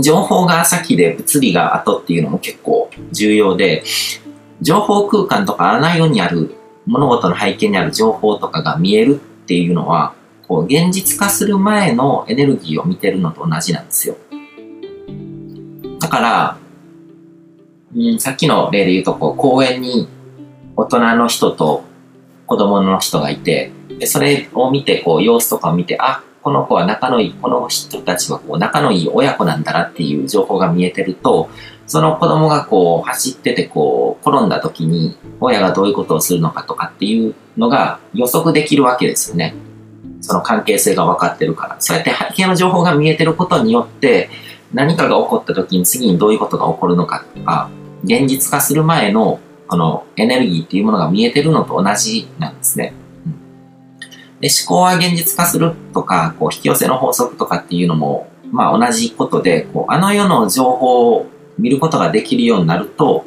情報が先で物理が後っていうのも結構重要で、情報空間とかあらゆるにある物事の背景にある情報とかが見えるっていうのは、こう現実化する前のエネルギーを見てるのと同じなんですよ。だから、うん、さっきの例で言うと、こう公園に大人の人と子供の人がいて、でそれを見て、こう様子とかを見て、あ、この子は仲のいい、この人たちはこう仲のいい親子なんだなっていう情報が見えてると、その子供がこう走っててこう転んだ時に親がどういうことをするのかとかっていうのが予測できるわけですよね。その関係性が分かってるから。そうやって背景の情報が見えてることによって何かが起こった時に次にどういうことが起こるのかとか、現実化する前のこのエネルギーっていうものが見えてるのと同じなんですね。で思考は現実化するとか、こう引き寄せの法則とかっていうのも、まあ同じことで、こうあの世の情報を見ることができるようになると、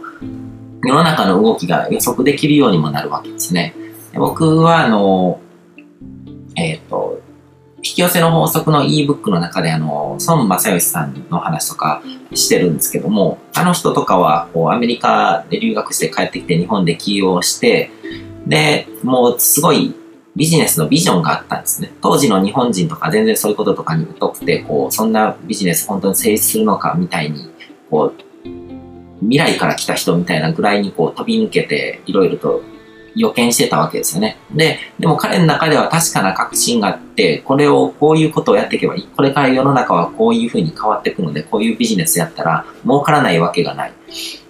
世の中の動きが予測できるようにもなるわけですね。僕は、あの、えっ、ー、と、引き寄せの法則の ebook の中で、あの、孫正義さんの話とかしてるんですけども、あの人とかは、こう、アメリカで留学して帰ってきて日本で起業して、で、もうすごいビジネスのビジョンがあったんですね。当時の日本人とか全然そういうこととかに疎くて、こう、そんなビジネス本当に成立するのかみたいに、こう、未来から来た人みたいなぐらいにこう飛び抜けていろいろと予見してたわけですよね。で、でも彼の中では確かな確信があって、これをこういうことをやっていけばいい。これから世の中はこういうふうに変わっていくので、こういうビジネスやったら儲からないわけがない。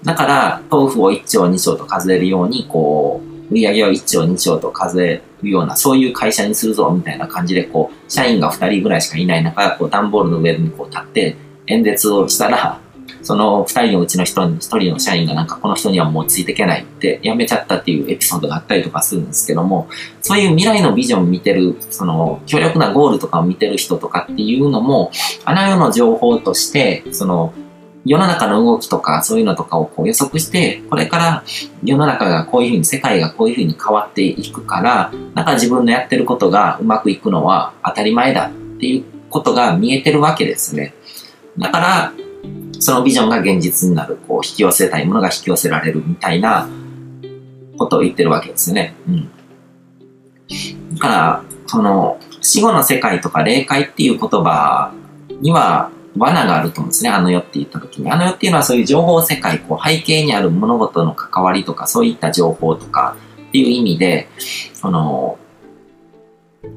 だから、豆腐を1兆2兆と数えるように、こう、売り上げを1兆2兆と数えような、そういう会社にするぞ、みたいな感じで、こう、社員が2人ぐらいしかいない中、こう、段ボールの上にこう立って演説をしたら、その2人のうちの人に、1人の社員がなんかこの人にはもうついていけないって辞めちゃったっていうエピソードがあったりとかするんですけども、そういう未来のビジョンを見てる、その強力なゴールとかを見てる人とかっていうのも、あの世の情報として、その世の中の動きとかそういうのとかをこう予測して、これから世の中がこういうふうに、世界がこういうふうに変わっていくから、なんか自分のやってることがうまくいくのは当たり前だっていうことが見えてるわけですね。だから、そのビジョンが現実になる、こう引き寄せたいものが引き寄せられるみたいなことを言ってるわけですね。うん。だから、その、死後の世界とか霊界っていう言葉には罠があると思うんですね。あの世って言った時に。あの世っていうのはそういう情報世界、こう背景にある物事の関わりとか、そういった情報とかっていう意味で、その、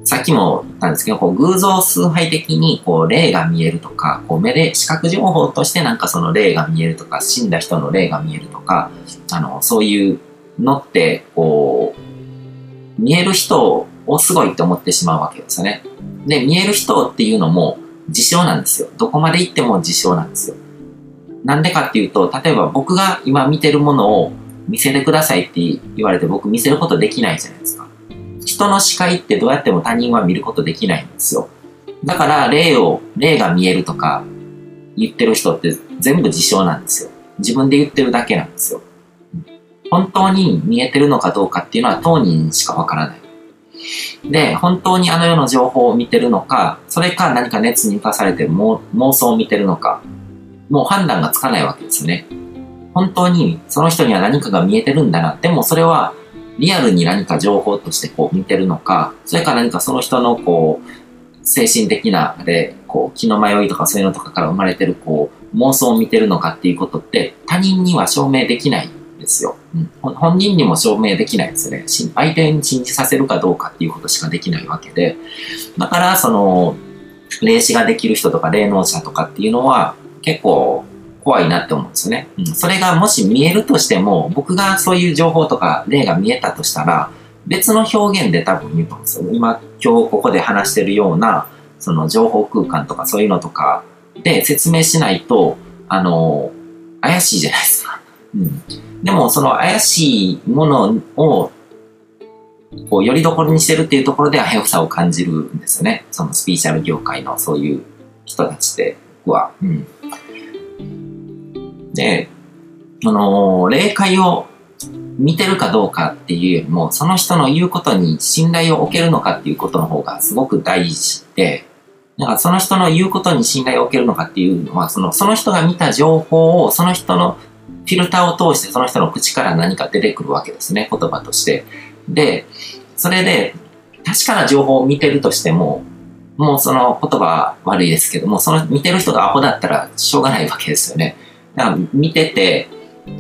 さっきも言ったんですけど、こう偶像崇拝的にこう霊が見えるとか、こう目で視覚情報としてなんかその霊が見えるとか、死んだ人の霊が見えるとか、あの、そういうのって、こう、見える人をすごいって思ってしまうわけですよね。で、見える人っていうのも、自称なんですよ。どこまで行っても自称なんですよ。なんでかっていうと、例えば僕が今見てるものを見せてくださいって言われて僕見せることできないじゃないですか。人の視界ってどうやっても他人は見ることできないんですよ。だから霊を、霊が見えるとか言ってる人って全部自称なんですよ。自分で言ってるだけなんですよ。本当に見えてるのかどうかっていうのは当人しかわからない。で、本当にあの世の情報を見てるのか、それか何か熱に浮かされて妄想を見てるのか、もう判断がつかないわけですよね。本当にその人には何かが見えてるんだな。でもそれはリアルに何か情報としてこう見てるのか、それか何かその人のこう、精神的な、で、こう、気の迷いとかそういうのとかから生まれてるこう、妄想を見てるのかっていうことって他人には証明できないですよ。うん、本人にも証明できないですね。相手に信じさせるかどうかっていうことしかできないわけで。だから、その、霊視ができる人とか霊能者とかっていうのは結構怖いなって思うんですよね。うん、それがもし見えるとしても、僕がそういう情報とか霊が見えたとしたら、別の表現で多分言うと思うんですよ。今、今日ここで話してるような、その情報空間とかそういうのとかで説明しないと、あの、怪しいじゃないですか。うん。でも、その怪しいものを、こう、よりどころにしてるっていうところでは、危さを感じるんですよね。そのスピーチャル業界のそういう人たちで、僕は。うん。で、その、霊界を見てるかどうかっていうよりも、その人の言うことに信頼を置けるのかっていうことの方がすごく大事で、だかその人の言うことに信頼を受けるのかっていうのは、そのその人が見た情報を、その人のフィルターを通してその人の口から何か出てくるわけですね、言葉として。で、それで、確かな情報を見てるとしても、もうその言葉は悪いですけども、その見てる人がアホだったらしょうがないわけですよね。だから見てて、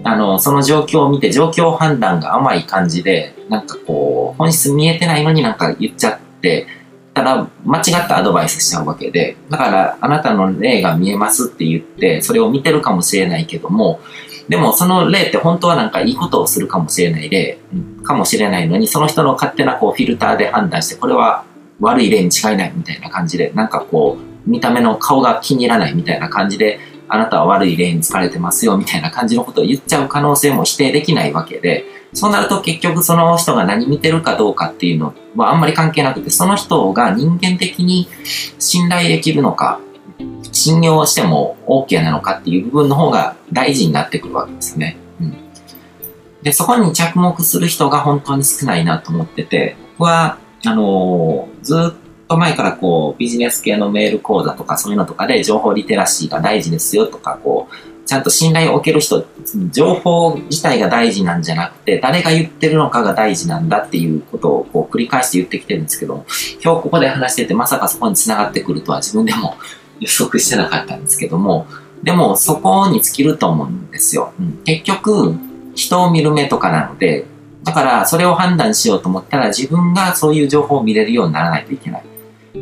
あの、その状況を見て、状況判断が甘い感じで、なんかこう、本質見えてないのになんか言っちゃって、ただ間違ったアドバイスしちゃうわけで、だからあなたの例が見えますって言って、それを見てるかもしれないけども、でもその例って本当はなんかいいことをするかもしれない例、かもしれないのに、その人の勝手なこうフィルターで判断して、これは悪い例に違いないみたいな感じで、なんかこう、見た目の顔が気に入らないみたいな感じで、あなたは悪い例に疲れてますよみたいな感じのことを言っちゃう可能性も否定できないわけで、そうなると結局その人が何見てるかどうかっていうのはあんまり関係なくて、その人が人間的に信頼できるのか、信用しても OK なのかっていう部分の方が大事になってくるわけですね。うん。で、そこに着目する人が本当に少ないなと思ってて、僕は、あのー、ずっと前からこう、ビジネス系のメール講座とかそういうのとかで情報リテラシーが大事ですよとか、こう、ちゃんと信頼を置ける人、情報自体が大事なんじゃなくて、誰が言ってるのかが大事なんだっていうことをこう繰り返して言ってきてるんですけど、今日ここで話しててまさかそこに繋がってくるとは自分でも予測してなかったんですけども、でもそこに尽きると思うんですよ。うん、結局、人を見る目とかなので、だからそれを判断しようと思ったら自分がそういう情報を見れるようにならないといけない。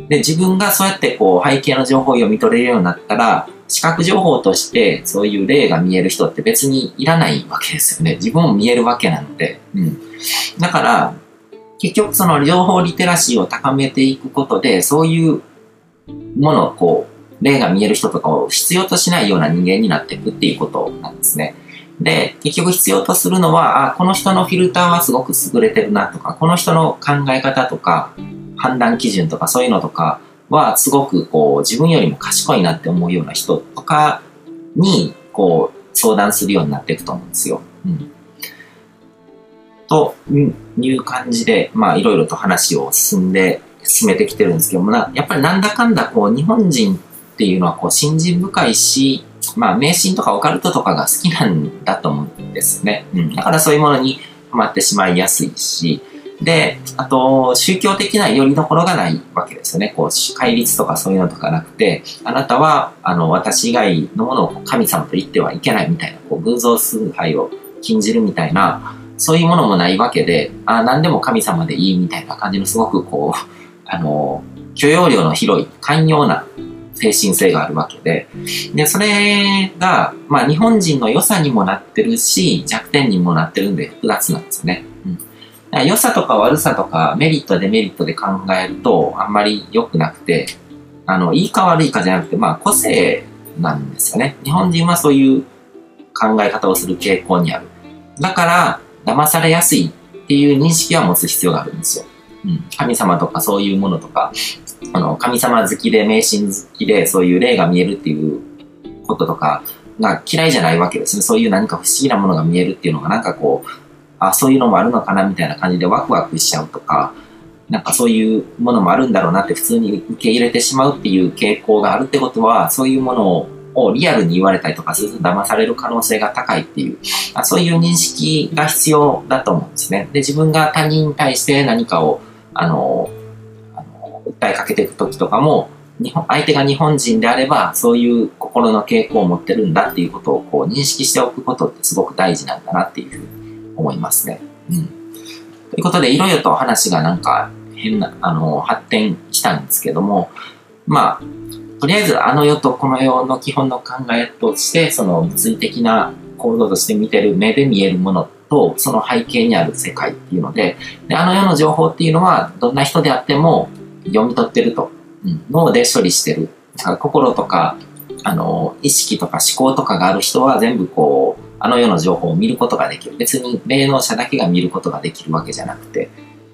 で、自分がそうやってこう背景の情報を読み取れるようになったら、視覚情報としてそういう例が見える人って別にいらないわけですよね。自分も見えるわけなので。うん。だから、結局その情報リテラシーを高めていくことで、そういうものをこう、例が見える人とかを必要としないような人間になっていくっていうことなんですね。で、結局必要とするのは、あ、この人のフィルターはすごく優れてるなとか、この人の考え方とか、判断基準とかそういうのとかはすごくこう自分よりも賢いなって思うような人とかにこう相談するようになっていくと思うんですよ。うん。という感じで、まあいろいろと話を進んで、進めてきてるんですけどもな、やっぱりなんだかんだこう日本人っていうのはこう信心深いし、まあ迷信とかオカルトとかが好きなんだと思うんですね。うん。だからそういうものにハマってしまいやすいし、で、あと、宗教的な寄り所がないわけですよね。こう、戒律とかそういうのとかなくて、あなたは、あの、私以外のものを神様と言ってはいけないみたいな、こう、偶像崇拝を禁じるみたいな、そういうものもないわけで、あ何でも神様でいいみたいな感じのすごくこう、あの、許容量の広い、寛容な精神性があるわけで、で、それが、まあ日本人の良さにもなってるし、弱点にもなってるんで複雑なんですよね。うん良さとか悪さとかメリットデメリットで考えるとあんまり良くなくて、あの、いいか悪いかじゃなくて、まあ個性なんですよね。日本人はそういう考え方をする傾向にある。だから、騙されやすいっていう認識は持つ必要があるんですよ。神様とかそういうものとか、あの、神様好きで迷信好きでそういう霊が見えるっていうこととかが嫌いじゃないわけですね。そういう何か不思議なものが見えるっていうのがなんかこう、あ、そういうのもあるのかなみたいな感じでワクワクしちゃうとか、なんかそういうものもあるんだろうなって普通に受け入れてしまうっていう傾向があるってことは、そういうものをリアルに言われたりとかすると騙される可能性が高いっていう、あそういう認識が必要だと思うんですね。で、自分が他人に対して何かを、あの、あの訴えかけていくときとかも、日本、相手が日本人であれば、そういう心の傾向を持ってるんだっていうことをこう認識しておくことってすごく大事なんだなっていうふうに思いますね。うん。ということで、いろいろと話がなんか変な、あの、発展したんですけども、まあ、とりあえずあの世とこの世の基本の考えとして、その物理的な行動として見てる目で見えるものと、その背景にある世界っていうので、であの世の情報っていうのは、どんな人であっても読み取ってると。うん、脳で処理してる。だから心とか、あの、意識とか思考とかがある人は全部こう、あの世の情報を見ることができる。別に霊能者だけが見ることができるわけじゃなくて。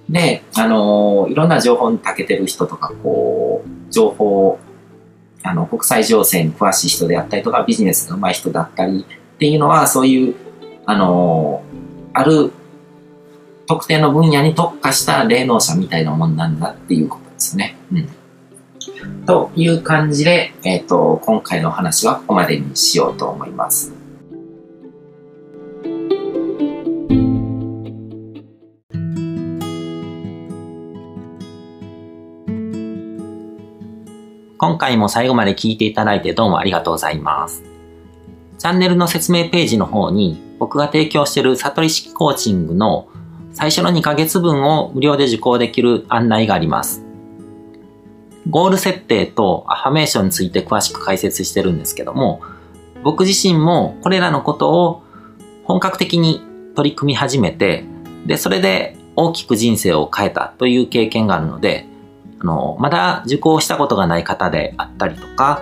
で、あの、いろんな情報に長けてる人とか、こう、情報、あの、国際情勢に詳しい人であったりとか、ビジネスが上手い人だったりっていうのは、そういう、あのー、ある特定の分野に特化した霊能者みたいなもんなんだっていうことですね。うん。という感じで、えっ、と、今回の話はここまでにしようと思います。今回も最後まで聞いていただいてどうもありがとうございます。チャンネルの説明ページの方に僕が提供している悟り式コーチングの最初の2ヶ月分を無料で受講できる案内があります。ゴール設定とアファメーションについて詳しく解説してるんですけども、僕自身もこれらのことを本格的に取り組み始めて、で、それで大きく人生を変えたという経験があるので、あの、まだ受講したことがない方であったりとか、